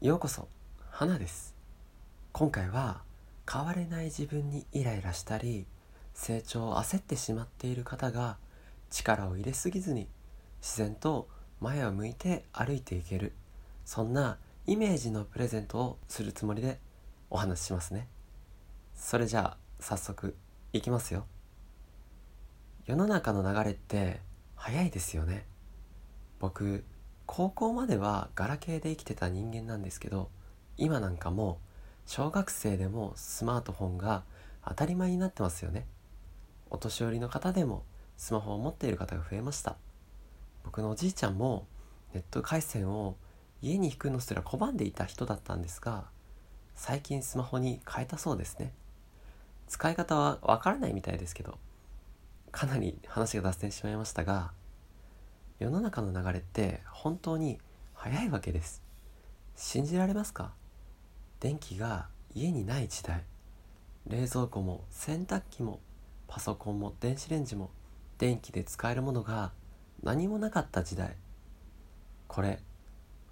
ようこそ花です。今回は変われない自分にイライラしたり成長を焦ってしまっている方が力を入れすぎずに自然と前を向いて歩いていけるそんなイメージのプレゼントをするつもりでお話ししますね。それじゃあ早速いきますよ。世の中の流れって早いですよね。僕高校まではガラケーで生きてた人間なんですけど今なんかも小学生でもスマートフォンが当たり前になってますよね。お年寄りの方でもスマホを持っている方が増えました。僕のおじいちゃんもネット回線を家に引くのすら拒んでいた人だったんですが最近スマホに変えたそうですね。使い方はわからないみたいですけどかなり話が脱線してしまいましたが世の中の流れって本当に早いわけです。信じられますか？電気が家にない時代。冷蔵庫も洗濯機もパソコンも電子レンジも電気で使えるものが何もなかった時代。これ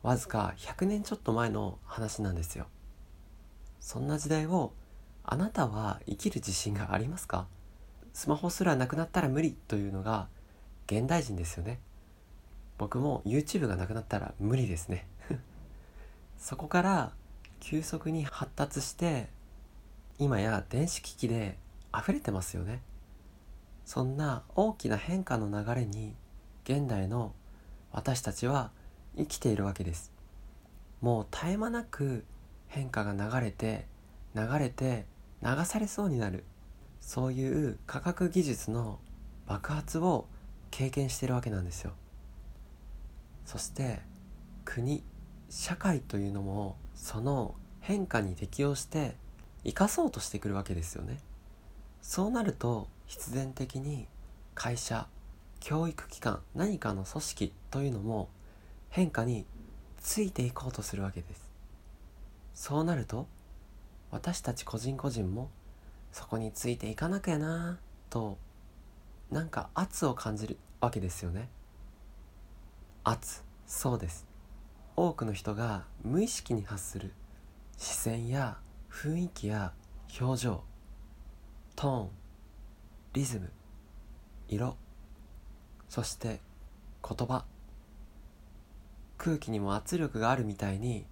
わずか100年ちょっと前の話なんですよ。そんな時代をあなたは生きる自信がありますか？スマホすらなくなったら無理というのが現代人ですよね。僕も YouTube がなくなったら無理ですね。そこから急速に発達して今や電子機器で溢れてますよね。そんな大きな変化の流れに現代の私たちは生きているわけです。もう絶え間なく変化が流れて流れて流されそうになる。そういう科学技術の爆発を経験してるわけなんですよ。そして国社会というのもその変化に適応して生かそうとしてくるわけですよね。そうなると必然的に会社教育機関何かの組織というのも変化についていこうとするわけです。そうなると私たち個人個人もそこについていかなきゃなとなんか圧を感じるわけですよね。圧。そうです。多くの人が無意識に発する。視線や雰囲気や表情。トーン。リズム。色。そして言葉。空気にも圧力があるみたいに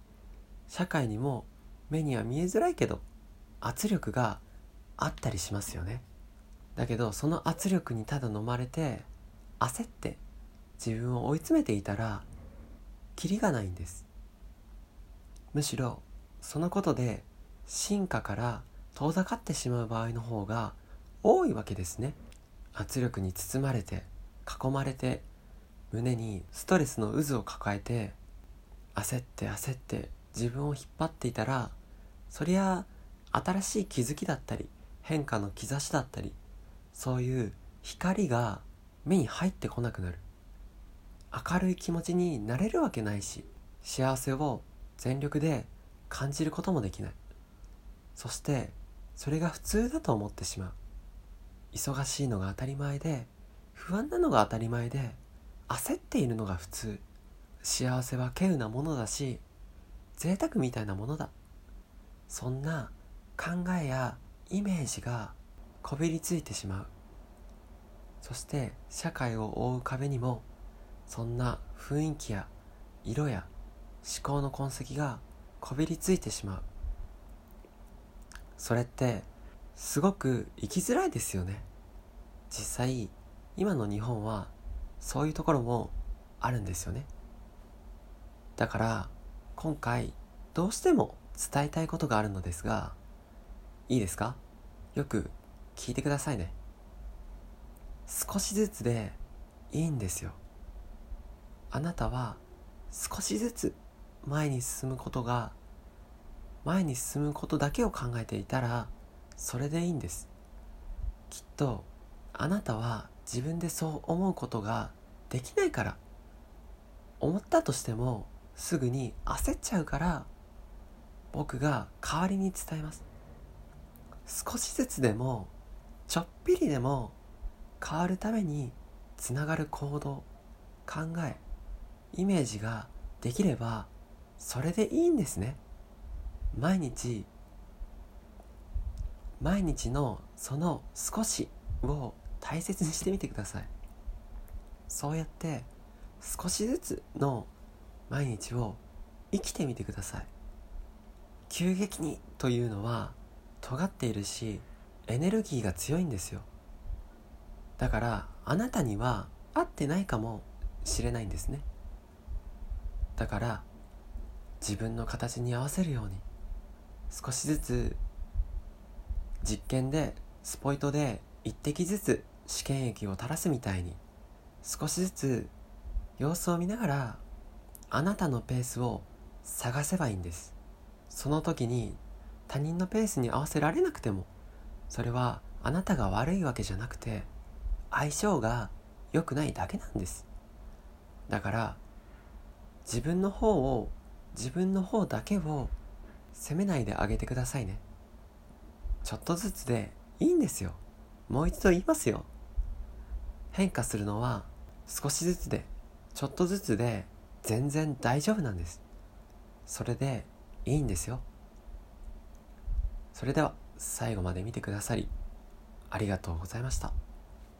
社会にも目には見えづらいけど圧力があったりしますよね。だけどその圧力にただ飲まれて焦って自分を追い詰めていたらキリがないんです。むしろそのことで進化から遠ざかってしまう場合の方が多いわけですね。圧力に包まれて囲まれて胸にストレスの渦を抱えて焦って焦って自分を引っ張っていたらそりゃ新しい気づきだったり変化の兆しだったりそういう光が目に入ってこなくなる。明るい気持ちになれるわけないし幸せを全力で感じることもできない。そしてそれが普通だと思ってしまう。忙しいのが当たり前で不安なのが当たり前で焦っているのが普通。幸せは稀有なものだし贅沢みたいなものだ。そんな考えやイメージがこびりついてしまう。そして社会を覆う壁にもそんな雰囲気や色や思考の痕跡がこびりついてしまう。それってすごく生きづらいですよね。実際今の日本はそういうところもあるんですよね。だから今回どうしても伝えたいことがあるのですがいいですか？よく聞いてくださいね。少しずつでいいんですよ。あなたは少しずつ前に進むことが前に進むことだけを考えていたらそれでいいんです。きっとあなたは自分でそう思うことができないから。思ったとしてもすぐに焦っちゃうから僕が代わりに伝えます。少しずつでもちょっぴりでも変わるためにつながる行動考えイメージができればそれでいいんですね。毎日毎日のその少しを大切にしてみてください。そうやって少しずつの毎日を生きてみてください。急激にというのは尖っているしエネルギーが強いんですよ。だからあなたには合ってないかもしれないんですね。だから自分の形に合わせるように少しずつ実験でスポイトで一滴ずつ試験液を垂らすみたいに少しずつ様子を見ながらあなたのペースを探せばいいんです。その時に他人のペースに合わせられなくてもそれはあなたが悪いわけじゃなくて相性が良くないだけなんです。だから自分の方を自分の方だけを責めないであげてくださいね。ちょっとずつでいいんですよ。もう一度言いますよ。変化するのは少しずつでちょっとずつで全然大丈夫なんです。それでいいんですよ。それでは最後まで見てくださりありがとうございました。